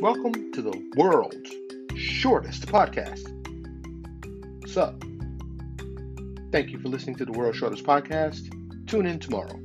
Welcome to the world's shortest podcast. What's? Thank you for listening to the world's shortest podcast. Tune in tomorrow.